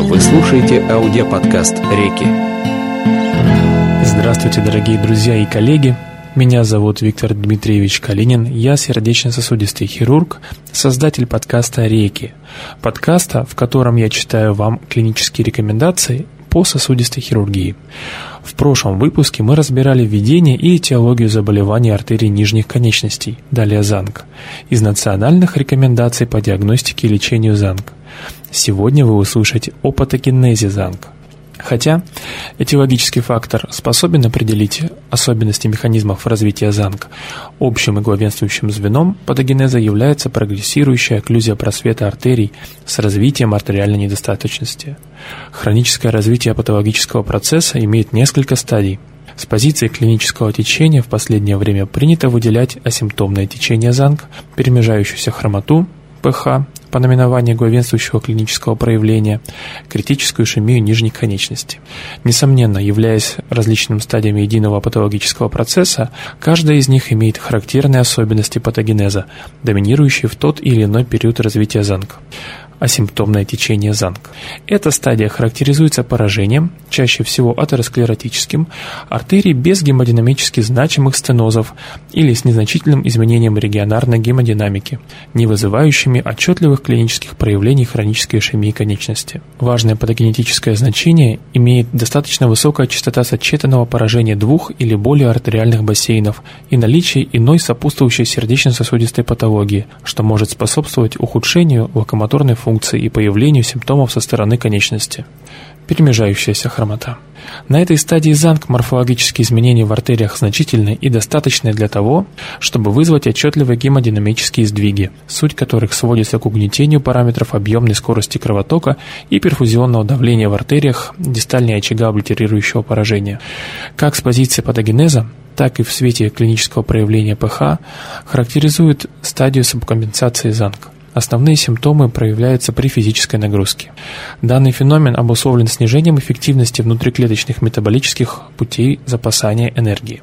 Вы слушаете аудиоподкаст «Реки». Здравствуйте, дорогие друзья и коллеги. Меня зовут Виктор Дмитриевич Калинин. Я сердечно-сосудистый хирург, создатель подкаста «Реки». Подкаста, в котором я читаю вам клинические рекомендации по сосудистой хирургии. В прошлом выпуске мы разбирали введение и этиологию заболеваний артерий нижних конечностей, далее ЗАНК, из национальных рекомендаций по диагностике и лечению ЗАНК. Сегодня вы услышите о патогенезе ЗАНК. Хотя этиологический фактор способен определить особенности механизмов развития ЗАНК, общим и главенствующим звеном патогенеза является прогрессирующая окклюзия просвета артерий с развитием артериальной недостаточности. Хроническое развитие патологического процесса имеет несколько стадий. С позиции клинического течения в последнее время принято выделять асимптомное течение ЗАНК, перемежающуюся хромоту, ПХ, по наименованию главенствующего клинического проявления, критическую ишемию нижней конечности. Несомненно, являясь различными стадиями единого патологического процесса, каждая из них имеет характерные особенности патогенеза, доминирующие в тот или иной период развития ЗАНК асимптомное течение ЗАНК. Эта стадия характеризуется поражением, чаще всего атеросклеротическим, артерий без гемодинамически значимых стенозов или с незначительным изменением регионарной гемодинамики, не вызывающими отчетливых клинических проявлений хронической ишемии конечности. Важное патогенетическое значение имеет достаточно высокая частота сочетанного поражения двух или более артериальных бассейнов и наличие иной сопутствующей сердечно-сосудистой патологии, что может способствовать ухудшению локомоторной функции функции и появлению симптомов со стороны конечности. Перемежающаяся хромота. На этой стадии ЗАНК морфологические изменения в артериях значительны и достаточны для того, чтобы вызвать отчетливые гемодинамические сдвиги, суть которых сводится к угнетению параметров объемной скорости кровотока и перфузионного давления в артериях дистальной очага облитерирующего поражения. Как с позиции патогенеза, так и в свете клинического проявления ПХ характеризует стадию субкомпенсации ЗАНК. Основные симптомы проявляются при физической нагрузке. Данный феномен обусловлен снижением эффективности внутриклеточных метаболических путей запасания энергии.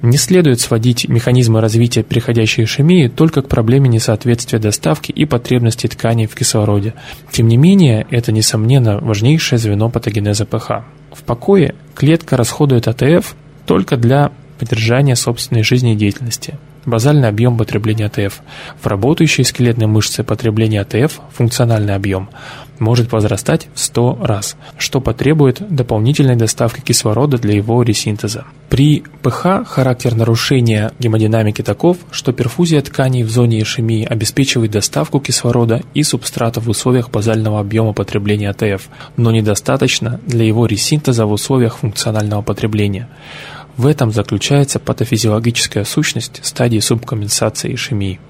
Не следует сводить механизмы развития преходящей ишемии только к проблеме несоответствия доставки и потребностей тканей в кислороде. Тем не менее, это, несомненно, важнейшее звено патогенеза ПХ. В покое клетка расходует АТФ только для поддержания собственной жизнедеятельности. Базальный объем потребления АТФ. В работающей скелетной мышце потребление АТФ, функциональный объем, может возрастать в 100 раз, что потребует дополнительной доставки кислорода для его ресинтеза. При ПХ характер нарушения гемодинамики таков, что перфузия тканей в зоне ишемии обеспечивает доставку кислорода и субстрата в условиях базального объема потребления АТФ, но недостаточно для его ресинтеза в условиях функционального потребления. В этом заключается патофизиологическая сущность стадии субкомпенсации ишемии.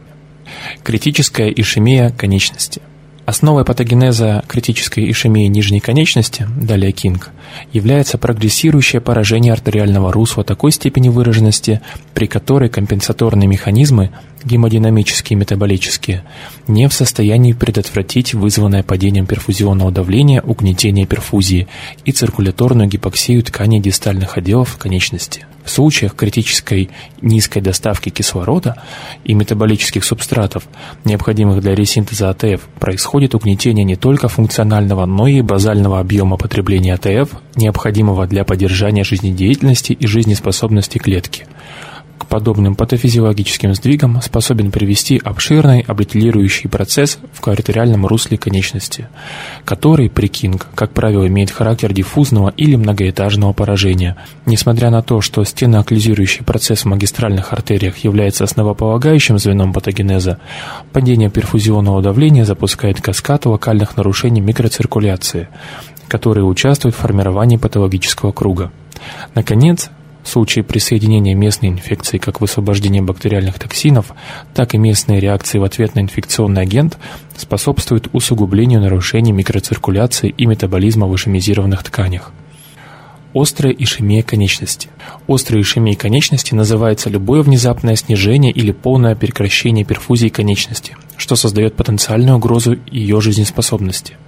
Критическая ишемия конечности. Основой патогенеза критической ишемии нижней конечности, далее Кинг, является прогрессирующее поражение артериального русла такой степени выраженности, при которой компенсаторные механизмы гемодинамические и метаболические, не в состоянии предотвратить вызванное падением перфузионного давления угнетение перфузии и циркуляторную гипоксию тканей дистальных отделов конечности. В случаях критической низкой доставки кислорода и метаболических субстратов, необходимых для ресинтеза АТФ, происходит угнетение не только функционального, но и базального объема потребления АТФ, необходимого для поддержания жизнедеятельности и жизнеспособности клетки к подобным патофизиологическим сдвигам способен привести обширный облитерирующий процесс в артериальном русле конечности, который при КИНК, как правило, имеет характер диффузного или многоэтажного поражения. Несмотря на то, что стеноокклюзирующий процесс в магистральных артериях является основополагающим звеном патогенеза, падение перфузионного давления запускает каскад локальных нарушений микроциркуляции, которые участвуют в формировании патологического круга. Наконец, в случае присоединения местной инфекции как высвобождения бактериальных токсинов, так и местные реакции в ответ на инфекционный агент способствуют усугублению нарушений микроциркуляции и метаболизма в ишемизированных тканях. Острая ишемия конечности. Острой ишемией конечности называется любое внезапное снижение или полное прекращение перфузии конечности, что создает потенциальную угрозу ее жизнеспособности.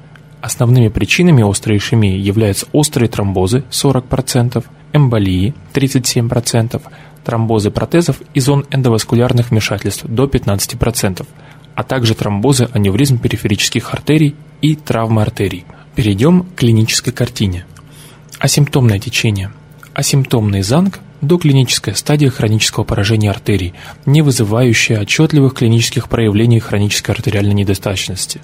Основными причинами острой ишемии являются острые тромбозы 40%, эмболии 37%, тромбозы протезов и зон эндоваскулярных вмешательств до 15%, а также тромбозы аневризм периферических артерий и травмы артерий. Перейдем к клинической картине. Асимптомное течение. Асимптомный ЗАНГ доклиническая стадия хронического поражения артерий, не вызывающая отчетливых клинических проявлений хронической артериальной недостаточности.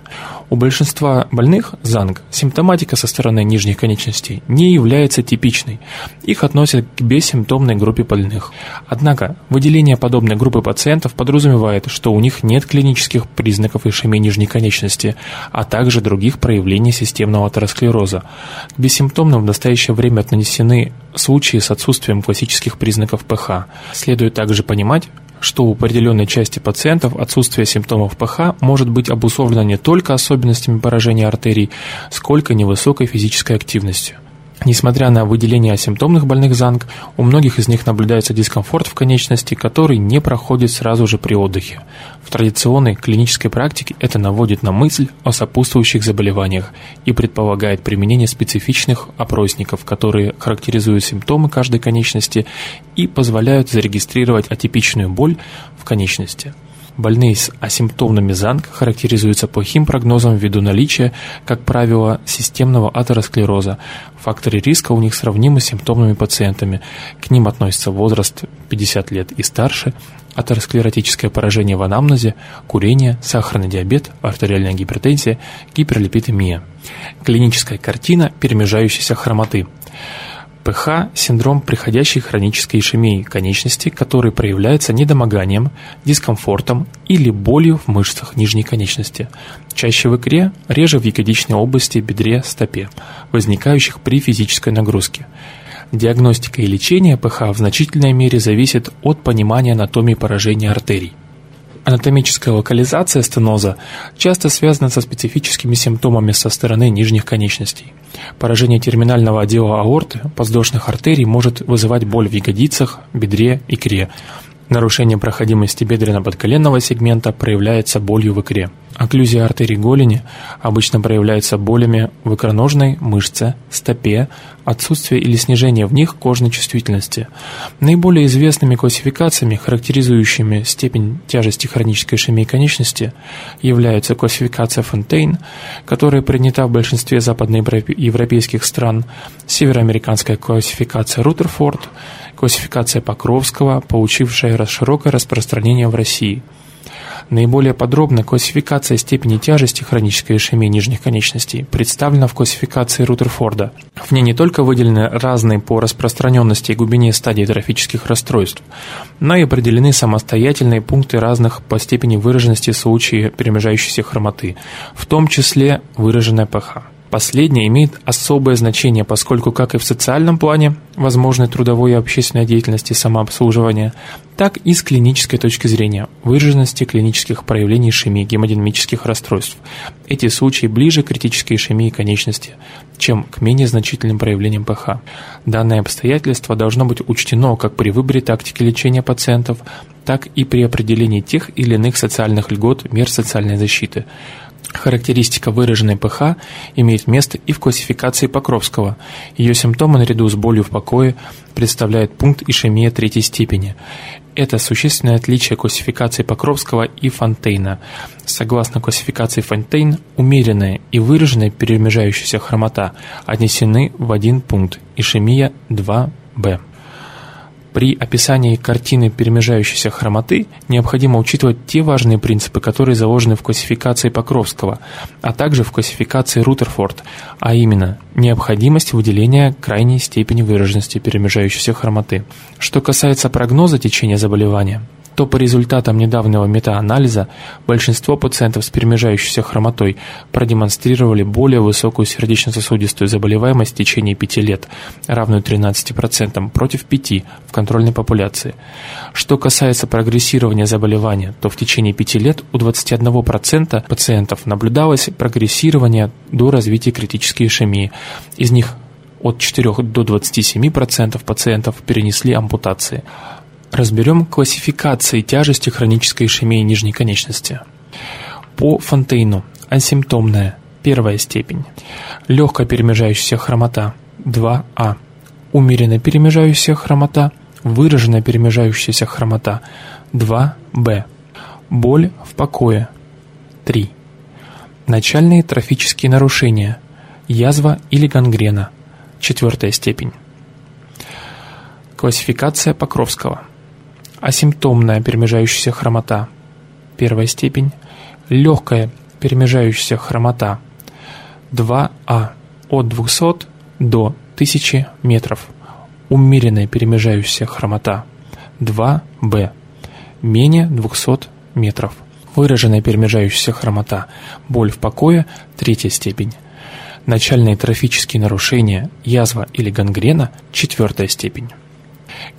У большинства больных ЗАНГ симптоматика со стороны нижних конечностей не является типичной. Их относят к бессимптомной группе больных. Однако выделение подобной группы пациентов подразумевает, что у них нет клинических признаков ишемии нижней конечности, а также других проявлений системного атеросклероза. К бессимптомным в настоящее время отнесены случаи с отсутствием классических признаков ПХ. Следует также понимать, что у определенной части пациентов отсутствие симптомов ПХ может быть обусловлено не только особенностями поражения артерий, сколько невысокой физической активностью. Несмотря на выделение асимптомных больных ЗАНГ, у многих из них наблюдается дискомфорт в конечности, который не проходит сразу же при отдыхе. В традиционной клинической практике это наводит на мысль о сопутствующих заболеваниях и предполагает применение специфичных опросников, которые характеризуют симптомы каждой конечности и позволяют зарегистрировать атипичную боль в конечности. Больные с асимптомными ЗАНГ характеризуются плохим прогнозом ввиду наличия, как правило, системного атеросклероза. Факторы риска у них сравнимы с симптомными пациентами. К ним относятся возраст 50 лет и старше, атеросклеротическое поражение в анамнезе, курение, сахарный диабет, артериальная гипертензия, гиперлипидемия. Клиническая картина перемежающейся хромоты – ПХ – синдром приходящей хронической ишемии конечности, который проявляется недомоганием, дискомфортом или болью в мышцах нижней конечности. Чаще в икре, реже в ягодичной области, бедре, стопе, возникающих при физической нагрузке. Диагностика и лечение ПХ в значительной мере зависит от понимания анатомии поражения артерий. Анатомическая локализация стеноза часто связана со специфическими симптомами со стороны нижних конечностей. Поражение терминального отдела аорты, подвздошных артерий может вызывать боль в ягодицах, бедре, икре, Нарушение проходимости бедренно-подколенного сегмента проявляется болью в икре. Окклюзия артерий голени обычно проявляется болями в икроножной мышце, стопе, отсутствие или снижение в них кожной чувствительности. Наиболее известными классификациями, характеризующими степень тяжести хронической ишемии конечности, являются классификация Фонтейн, которая принята в большинстве западноевропейских стран, североамериканская классификация Рутерфорд классификация Покровского, получившая широкое распространение в России. Наиболее подробная классификация степени тяжести хронической ишемии нижних конечностей представлена в классификации Рутерфорда. В ней не только выделены разные по распространенности и глубине стадии трофических расстройств, но и определены самостоятельные пункты разных по степени выраженности случаев перемежающейся хромоты, в том числе выраженная ПХ. Последнее имеет особое значение, поскольку как и в социальном плане возможной трудовой и общественной деятельности самообслуживания, так и с клинической точки зрения выраженности клинических проявлений ишемии гемодинамических расстройств. Эти случаи ближе к критической ишемии конечности, чем к менее значительным проявлениям ПХ. Данное обстоятельство должно быть учтено как при выборе тактики лечения пациентов, так и при определении тех или иных социальных льгот мер социальной защиты. Характеристика выраженной ПХ имеет место и в классификации Покровского. Ее симптомы наряду с болью в покое представляют пункт ишемия третьей степени. Это существенное отличие классификации Покровского и Фонтейна. Согласно классификации Фонтейн, умеренная и выраженная перемежающаяся хромота отнесены в один пункт – ишемия 2Б. При описании картины перемежающейся хромоты необходимо учитывать те важные принципы, которые заложены в классификации Покровского, а также в классификации Рутерфорд, а именно необходимость выделения крайней степени выраженности перемежающейся хромоты. Что касается прогноза течения заболевания – то по результатам недавнего метаанализа большинство пациентов с перемежающейся хромотой продемонстрировали более высокую сердечно-сосудистую заболеваемость в течение 5 лет, равную 13% против 5% в контрольной популяции. Что касается прогрессирования заболевания, то в течение 5 лет у 21% пациентов наблюдалось прогрессирование до развития критической ишемии. Из них от 4 до 27% пациентов перенесли ампутации. Разберем классификации тяжести хронической ишемии нижней конечности. По Фонтейну. Асимптомная. Первая степень, легкая перемежающаяся хромота. 2А, умеренно перемежающаяся хромота, выраженная перемежающаяся хромота. 2Б, боль в покое. 3, начальные трофические нарушения, язва или гангрена, четвертая степень. Классификация Покровского. Асимптомная перемежающаяся хромота, первая степень. Легкая перемежающаяся хромота, 2А, от 200 до 1000 метров. Умеренная перемежающаяся хромота, 2Б, менее 200 метров. Выраженная перемежающаяся хромота, боль в покое, третья степень. Начальные трофические нарушения, язва или гангрена, четвертая степень.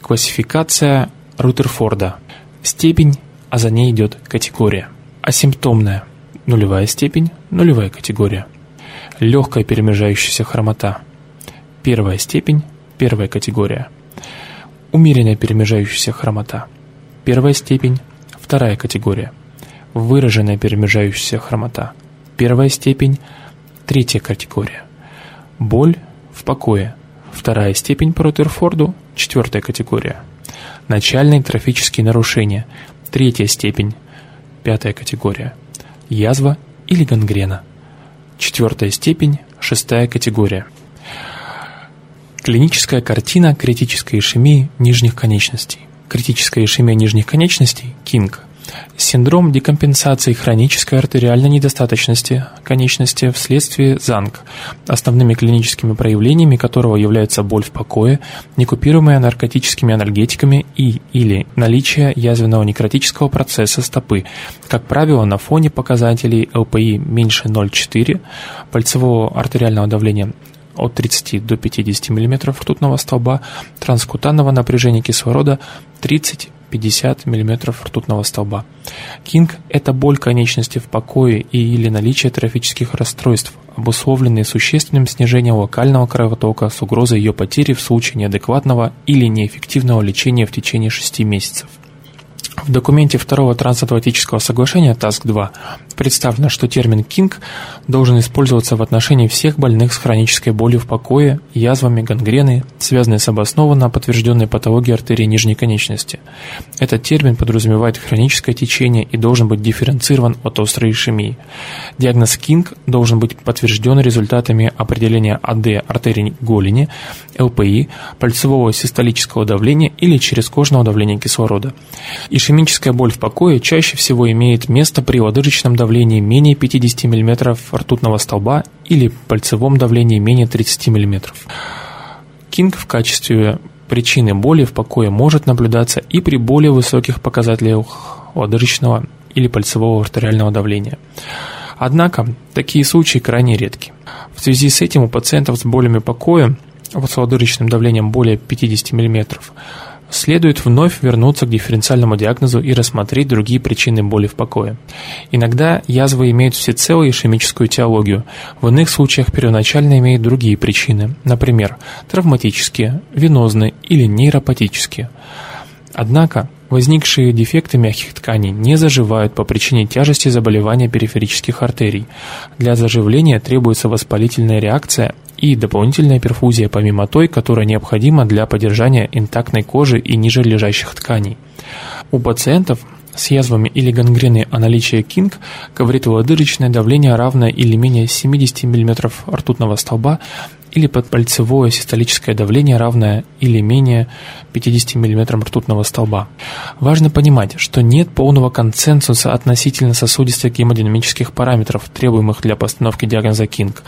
Классификация Рутерфорда. Степень, а за ней идет категория. Асимптомная. Нулевая степень, нулевая категория. Легкая перемежающаяся хромота. Первая степень, первая категория. Умеренная перемежающаяся хромота. Первая степень, вторая категория. Выраженная перемежающаяся хромота. Первая степень, третья категория. Боль в покое. Вторая степень по Рутерфорду, четвертая категория. Начальные трофические нарушения. Третья степень, пятая категория. Язва или гангрена. Четвертая степень, шестая категория. Клиническая картина критической ишемии нижних конечностей. Критическая ишемия нижних конечностей, КИНГ, Синдром декомпенсации хронической артериальной недостаточности конечности вследствие ЗАНК, основными клиническими проявлениями которого являются боль в покое, некупируемая наркотическими анальгетиками и или наличие язвенного некротического процесса стопы, как правило, на фоне показателей ЛПИ меньше 0,4, пальцевого артериального давления от 30 до 50 мм ртутного столба, транскутанного напряжения кислорода 30 50 мм ртутного столба. Кинг – это боль конечности в покое и или наличие трофических расстройств, обусловленные существенным снижением локального кровотока с угрозой ее потери в случае неадекватного или неэффективного лечения в течение 6 месяцев. В документе второго трансатлантического соглашения ТАСК-2 представлено, что термин «кинг» должен использоваться в отношении всех больных с хронической болью в покое, язвами, гангреной, связанной с обоснованно подтвержденной патологией артерии нижней конечности. Этот термин подразумевает хроническое течение и должен быть дифференцирован от острой ишемии. Диагноз «кинг» должен быть подтвержден результатами определения АД артерии голени, ЛПИ, пальцевого систолического давления или черезкожного давления кислорода. Ишемическая боль в покое чаще всего имеет место при лодыжечном давлении менее 50 мм ртутного столба или пальцевом давлении менее 30 мм. Кинг в качестве причины боли в покое может наблюдаться и при более высоких показателях лодыжечного или пальцевого артериального давления. Однако, такие случаи крайне редки. В связи с этим у пациентов с болями покоя с лодыжечным давлением более 50 мм следует вновь вернуться к дифференциальному диагнозу и рассмотреть другие причины боли в покое. Иногда язвы имеют всецело ишемическую теологию, в иных случаях первоначально имеют другие причины, например, травматические, венозные или нейропатические. Однако, возникшие дефекты мягких тканей не заживают по причине тяжести заболевания периферических артерий. Для заживления требуется воспалительная реакция и дополнительная перфузия помимо той, которая необходима для поддержания интактной кожи и ниже лежащих тканей. У пациентов с язвами или гангреной о наличии КИНГ говорит лодыжечное давление равное или менее 70 мм ртутного столба или подпальцевое систолическое давление, равное или менее 50 мм ртутного столба. Важно понимать, что нет полного консенсуса относительно сосудистых гемодинамических параметров, требуемых для постановки диагноза КИНГ.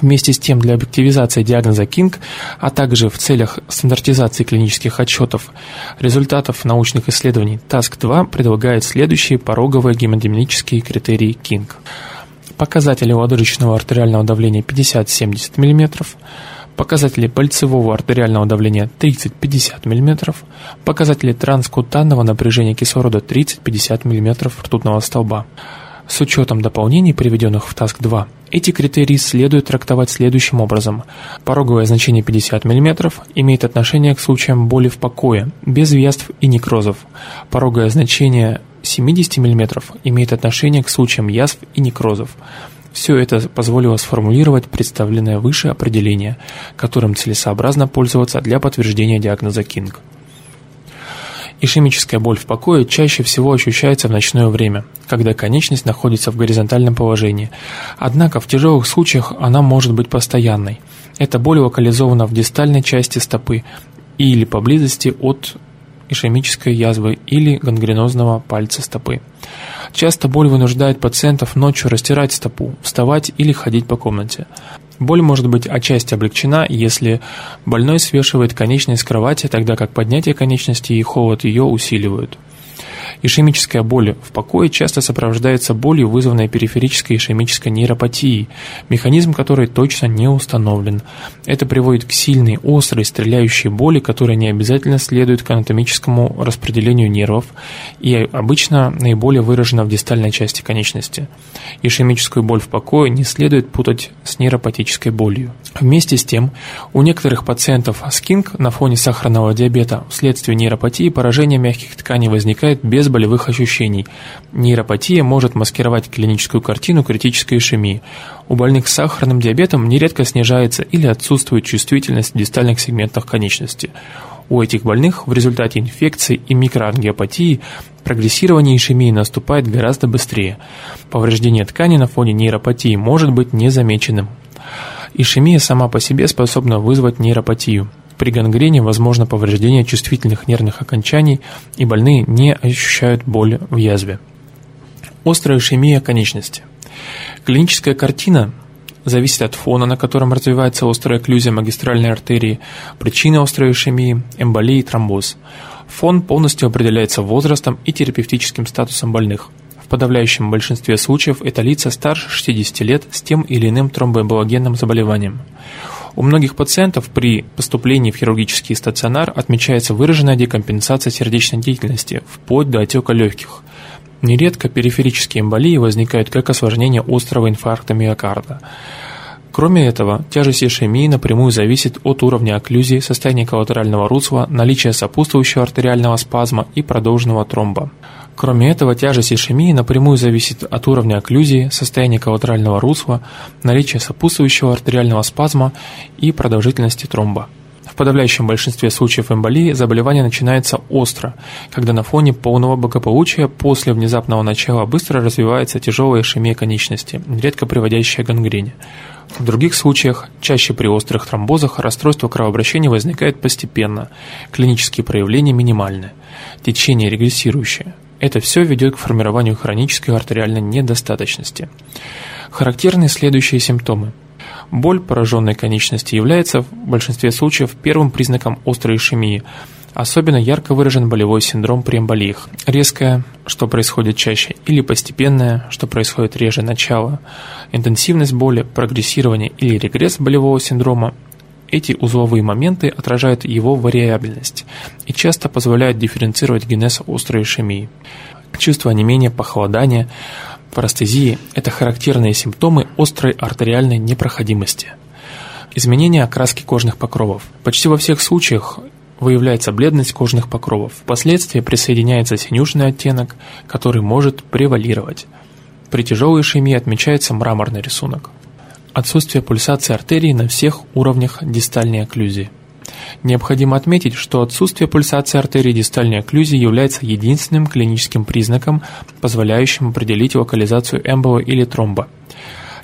Вместе с тем, для объективизации диагноза КИНГ, а также в целях стандартизации клинических отчетов результатов научных исследований, ТАСК-2 предлагает следующие пороговые гемодинамические критерии КИНГ показатели лодыжечного артериального давления 50-70 мм, показатели пальцевого артериального давления 30-50 мм, показатели транскутанного напряжения кислорода 30-50 мм ртутного столба. С учетом дополнений, приведенных в ТАСК-2, эти критерии следует трактовать следующим образом. Пороговое значение 50 мм имеет отношение к случаям боли в покое, без язв и некрозов. Пороговое значение 70 мм имеет отношение к случаям язв и некрозов. Все это позволило сформулировать представленное выше определение, которым целесообразно пользоваться для подтверждения диагноза Кинг. Ишемическая боль в покое чаще всего ощущается в ночное время, когда конечность находится в горизонтальном положении. Однако в тяжелых случаях она может быть постоянной. Эта боль локализована в дистальной части стопы или поблизости от ишемической язвы или гангренозного пальца стопы. Часто боль вынуждает пациентов ночью растирать стопу, вставать или ходить по комнате. Боль может быть отчасти облегчена, если больной свешивает конечность с кровати, тогда как поднятие конечности и холод ее усиливают. Ишемическая боль в покое часто сопровождается болью, вызванной периферической ишемической нейропатией, механизм которой точно не установлен. Это приводит к сильной, острой, стреляющей боли, которая не обязательно следует к анатомическому распределению нервов и обычно наиболее выражена в дистальной части конечности. Ишемическую боль в покое не следует путать с нейропатической болью. Вместе с тем, у некоторых пациентов с КИНГ на фоне сахарного диабета вследствие нейропатии поражение мягких тканей возникает без болевых ощущений. Нейропатия может маскировать клиническую картину критической ишемии. У больных с сахарным диабетом нередко снижается или отсутствует чувствительность в дистальных сегментах конечности. У этих больных в результате инфекции и микроангиопатии прогрессирование ишемии наступает гораздо быстрее. Повреждение ткани на фоне нейропатии может быть незамеченным. Ишемия сама по себе способна вызвать нейропатию. При гангрене возможно повреждение чувствительных нервных окончаний, и больные не ощущают боли в язве. Острая ишемия конечности. Клиническая картина зависит от фона, на котором развивается острая окклюзия магистральной артерии, причины острой ишемии, эмболии и тромбоз. Фон полностью определяется возрастом и терапевтическим статусом больных. Подавляющем большинстве случаев это лица старше 60 лет с тем или иным тромбоэмбологенным заболеванием. У многих пациентов при поступлении в хирургический стационар отмечается выраженная декомпенсация сердечной деятельности, вплоть до отека легких. Нередко периферические эмболии возникают как осложнение острого инфаркта миокарда. Кроме этого, тяжесть ишемии напрямую зависит от уровня окклюзии, состояния коллатерального русла, наличия сопутствующего артериального спазма и продолженного тромба. Кроме этого, тяжесть ишемии напрямую зависит от уровня окклюзии, состояния коллатерального русла, наличия сопутствующего артериального спазма и продолжительности тромба. В подавляющем большинстве случаев эмболии заболевание начинается остро, когда на фоне полного благополучия после внезапного начала быстро развивается тяжелая ишемия конечности, редко приводящая к гангрене. В других случаях, чаще при острых тромбозах, расстройство кровообращения возникает постепенно, клинические проявления минимальны, течение регрессирующее – это все ведет к формированию хронической артериальной недостаточности. Характерны следующие симптомы. Боль пораженной конечности является в большинстве случаев первым признаком острой ишемии. Особенно ярко выражен болевой синдром при эмболиях. Резкое, что происходит чаще, или постепенное, что происходит реже начала. Интенсивность боли, прогрессирование или регресс болевого синдрома эти узловые моменты отражают его вариабельность и часто позволяют дифференцировать генез острой ишемии. Чувство онемения, похолодания, парастезии – это характерные симптомы острой артериальной непроходимости. Изменение окраски кожных покровов. Почти во всех случаях выявляется бледность кожных покровов. Впоследствии присоединяется синюшный оттенок, который может превалировать. При тяжелой ишемии отмечается мраморный рисунок. Отсутствие пульсации артерий на всех уровнях дистальной окклюзии. Необходимо отметить, что отсутствие пульсации артерии дистальной окклюзии является единственным клиническим признаком, позволяющим определить локализацию эмбола или тромба.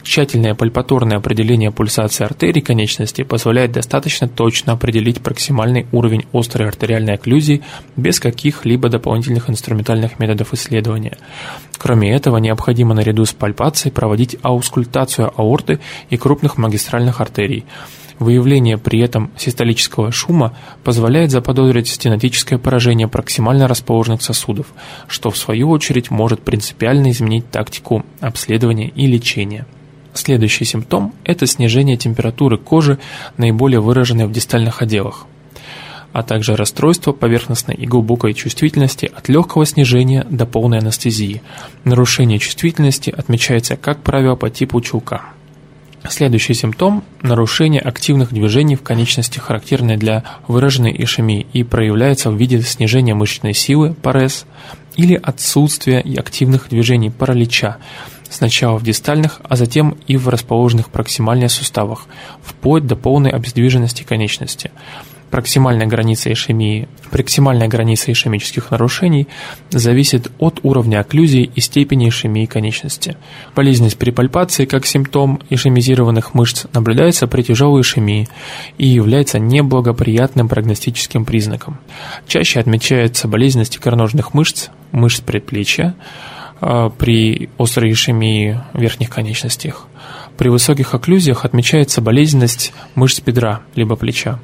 Тщательное пальпаторное определение пульсации артерий конечности позволяет достаточно точно определить проксимальный уровень острой артериальной окклюзии без каких-либо дополнительных инструментальных методов исследования. Кроме этого, необходимо наряду с пальпацией проводить аускультацию аорты и крупных магистральных артерий. Выявление при этом систолического шума позволяет заподозрить стенотическое поражение проксимально расположенных сосудов, что в свою очередь может принципиально изменить тактику обследования и лечения. Следующий симптом – это снижение температуры кожи, наиболее выраженной в дистальных отделах, а также расстройство поверхностной и глубокой чувствительности от легкого снижения до полной анестезии. Нарушение чувствительности отмечается, как правило, по типу чулка. Следующий симптом – нарушение активных движений в конечности, характерное для выраженной ишемии и проявляется в виде снижения мышечной силы, парез, или отсутствия активных движений, паралича, сначала в дистальных, а затем и в расположенных проксимальных суставах, вплоть до полной обездвиженности конечности. Проксимальная граница ишемии, проксимальная граница ишемических нарушений зависит от уровня окклюзии и степени ишемии конечности. Болезненность при пальпации как симптом ишемизированных мышц наблюдается при тяжелой ишемии и является неблагоприятным прогностическим признаком. Чаще отмечается болезненность икроножных мышц, мышц предплечья, при острой ишемии верхних конечностях. При высоких окклюзиях отмечается болезненность мышц бедра либо плеча.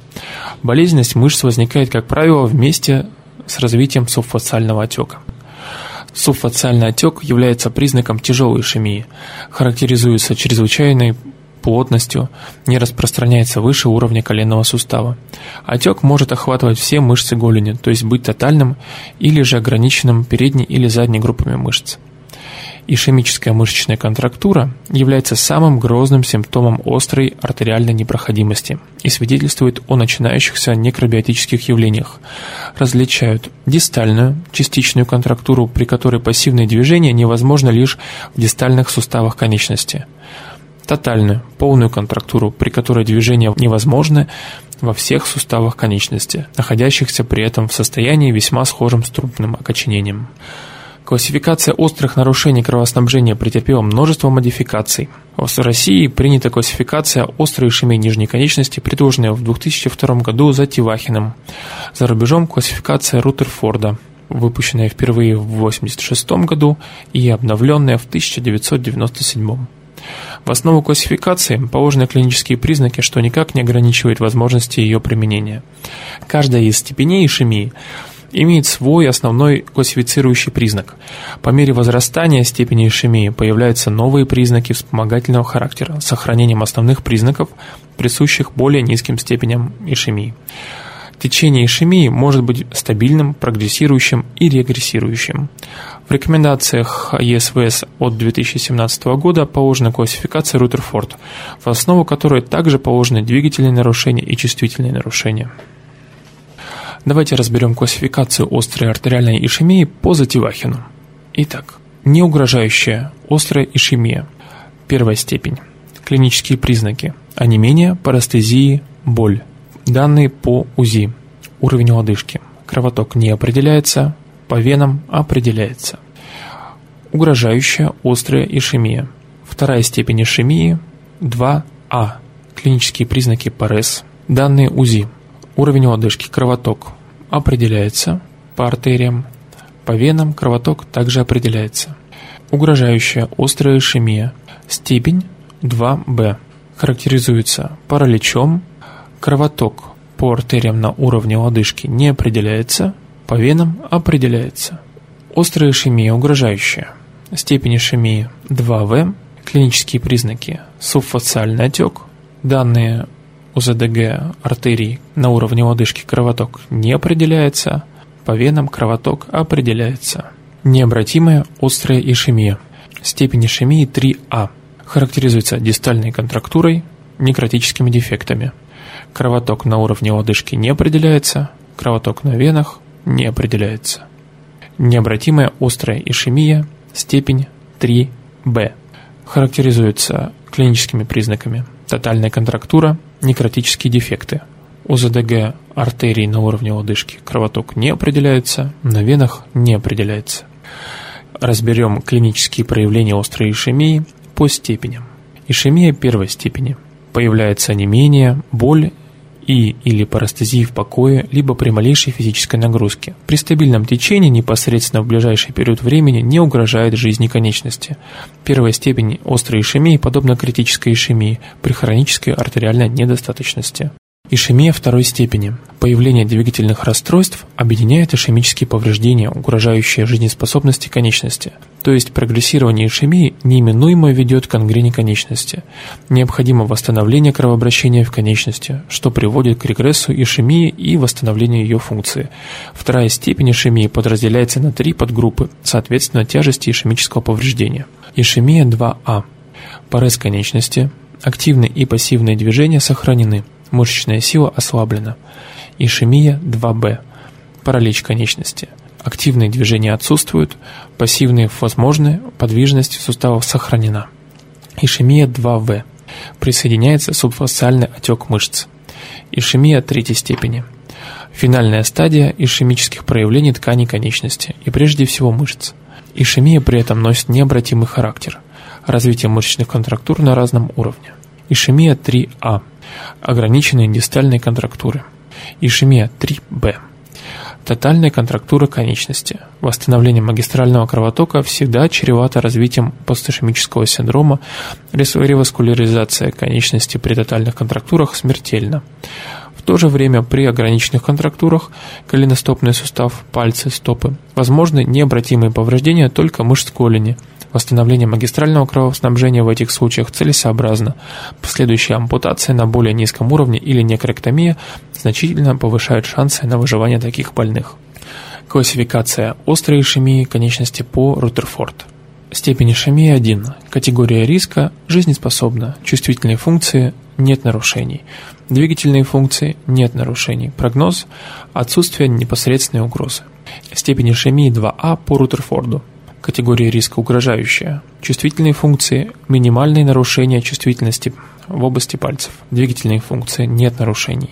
Болезненность мышц возникает, как правило, вместе с развитием субфациального отека. Субфациальный отек является признаком тяжелой ишемии, характеризуется чрезвычайной плотностью, не распространяется выше уровня коленного сустава. Отек может охватывать все мышцы голени, то есть быть тотальным или же ограниченным передней или задней группами мышц. Ишемическая мышечная контрактура является самым грозным симптомом острой артериальной непроходимости и свидетельствует о начинающихся некробиотических явлениях. Различают дистальную, частичную контрактуру, при которой пассивные движения невозможно лишь в дистальных суставах конечности. Тотальную, полную контрактуру, при которой движения невозможны во всех суставах конечности, находящихся при этом в состоянии весьма схожем с трупным окоченением. Классификация острых нарушений кровоснабжения претерпела множество модификаций. В России принята классификация острой ишемии нижней конечности, предложенная в 2002 году за Тивахиным. За рубежом классификация Рутерфорда, выпущенная впервые в 1986 году и обновленная в 1997 в основу классификации положены клинические признаки, что никак не ограничивает возможности ее применения. Каждая из степеней ишемии имеет свой основной классифицирующий признак. По мере возрастания степени ишемии появляются новые признаки вспомогательного характера с сохранением основных признаков, присущих более низким степеням ишемии. Течение ишемии может быть стабильным, прогрессирующим и регрессирующим. Рекомендациях ЕСВС от 2017 года положена классификация Рутерфорд, в основу которой также положены двигательные нарушения и чувствительные нарушения. Давайте разберем классификацию острой артериальной ишемии по Зативахину. Итак, неугрожающая острая ишемия. Первая степень. Клинические признаки. Онемение, парастезии, боль. Данные по УЗИ. Уровень лодыжки. Кровоток не определяется, по венам определяется. Угрожающая острая ишемия. Вторая степень ишемии 2А. Клинические признаки ПАРЕС. Данные УЗИ. Уровень лодыжки, кровоток определяется по артериям, по венам кровоток также определяется. Угрожающая острая ишемия. Степень 2Б. Характеризуется параличом. Кровоток по артериям на уровне лодыжки не определяется, по венам определяется. Острая ишемия угрожающая. Степень ишемии 2В. Клинические признаки. Субфациальный отек. Данные УЗДГ артерий на уровне лодыжки кровоток не определяется, по венам кровоток определяется. Необратимая острая ишемия. Степень ишемии 3А. Характеризуется дистальной контрактурой, некротическими дефектами. Кровоток на уровне лодыжки не определяется, кровоток на венах не определяется. Необратимая острая ишемия, степень 3Б. Характеризуется клиническими признаками тотальная контрактура, некротические дефекты. УЗДГ артерий на уровне лодыжки кровоток не определяется, на венах не определяется. Разберем клинические проявления острой ишемии по степеням. Ишемия первой степени. Появляется онемение, боль и или парастезии в покое, либо при малейшей физической нагрузке. При стабильном течении непосредственно в ближайший период времени не угрожает жизни конечности. Первая степень острой ишемии подобна критической ишемии при хронической артериальной недостаточности. Ишемия второй степени. Появление двигательных расстройств объединяет ишемические повреждения, угрожающие жизнеспособности конечности. То есть прогрессирование ишемии неименуемо ведет к ангрене конечности. Необходимо восстановление кровообращения в конечности, что приводит к регрессу ишемии и восстановлению ее функции. Вторая степень ишемии подразделяется на три подгруппы, соответственно тяжести ишемического повреждения. Ишемия 2А. Порез конечности. Активные и пассивные движения сохранены мышечная сила ослаблена. Ишемия 2Б. Паралич конечности. Активные движения отсутствуют, пассивные возможны, подвижность суставов сохранена. Ишемия 2В. Присоединяется субфасциальный отек мышц. Ишемия третьей степени. Финальная стадия ишемических проявлений тканей конечности и прежде всего мышц. Ишемия при этом носит необратимый характер. Развитие мышечных контрактур на разном уровне. Ишемия 3А. Ограниченные дистальные контрактуры. Ишемия 3Б. Тотальная контрактура конечности. Восстановление магистрального кровотока всегда чревато развитием постишемического синдрома. Реваскуляризация конечности при тотальных контрактурах смертельна. В то же время при ограниченных контрактурах коленостопный сустав, пальцы, стопы возможны необратимые повреждения только мышц голени – Восстановление магистрального кровоснабжения в этих случаях целесообразно. Последующая ампутация на более низком уровне или некорректомия значительно повышают шансы на выживание таких больных. Классификация острой ишемии конечности по Рутерфорд. Степень ишемии 1. Категория риска – жизнеспособна. Чувствительные функции – нет нарушений. Двигательные функции – нет нарушений. Прогноз – отсутствие непосредственной угрозы. Степень ишемии 2А по Рутерфорду категория риска угрожающая. Чувствительные функции – минимальные нарушения чувствительности в области пальцев. Двигательные функции – нет нарушений.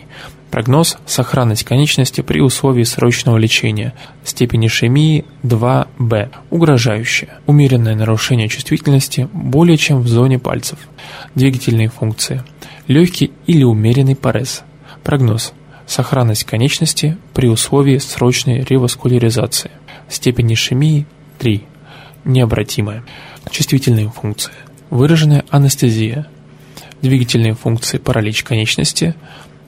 Прогноз – сохранность конечности при условии срочного лечения. Степень ишемии 2Б. Угрожающая. Умеренное нарушение чувствительности более чем в зоне пальцев. Двигательные функции. Легкий или умеренный парез. Прогноз – сохранность конечности при условии срочной реваскуляризации. Степень ишемии 3 необратимая. Чувствительные функции. Выраженная анестезия. Двигательные функции паралич конечности.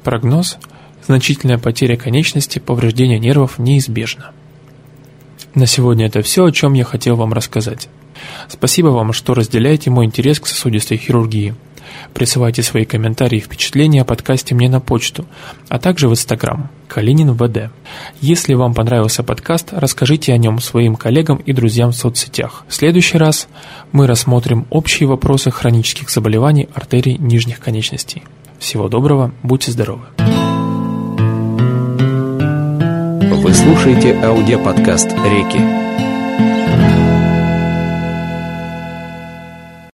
Прогноз. Значительная потеря конечности, повреждение нервов неизбежно. На сегодня это все, о чем я хотел вам рассказать. Спасибо вам, что разделяете мой интерес к сосудистой хирургии. Присылайте свои комментарии и впечатления о подкасте мне на почту, а также в Инстаграм Калинин ВД. Если вам понравился подкаст, расскажите о нем своим коллегам и друзьям в соцсетях. В следующий раз мы рассмотрим общие вопросы хронических заболеваний артерий нижних конечностей. Всего доброго, будьте здоровы. Вы слушаете аудиоподкаст «Реки».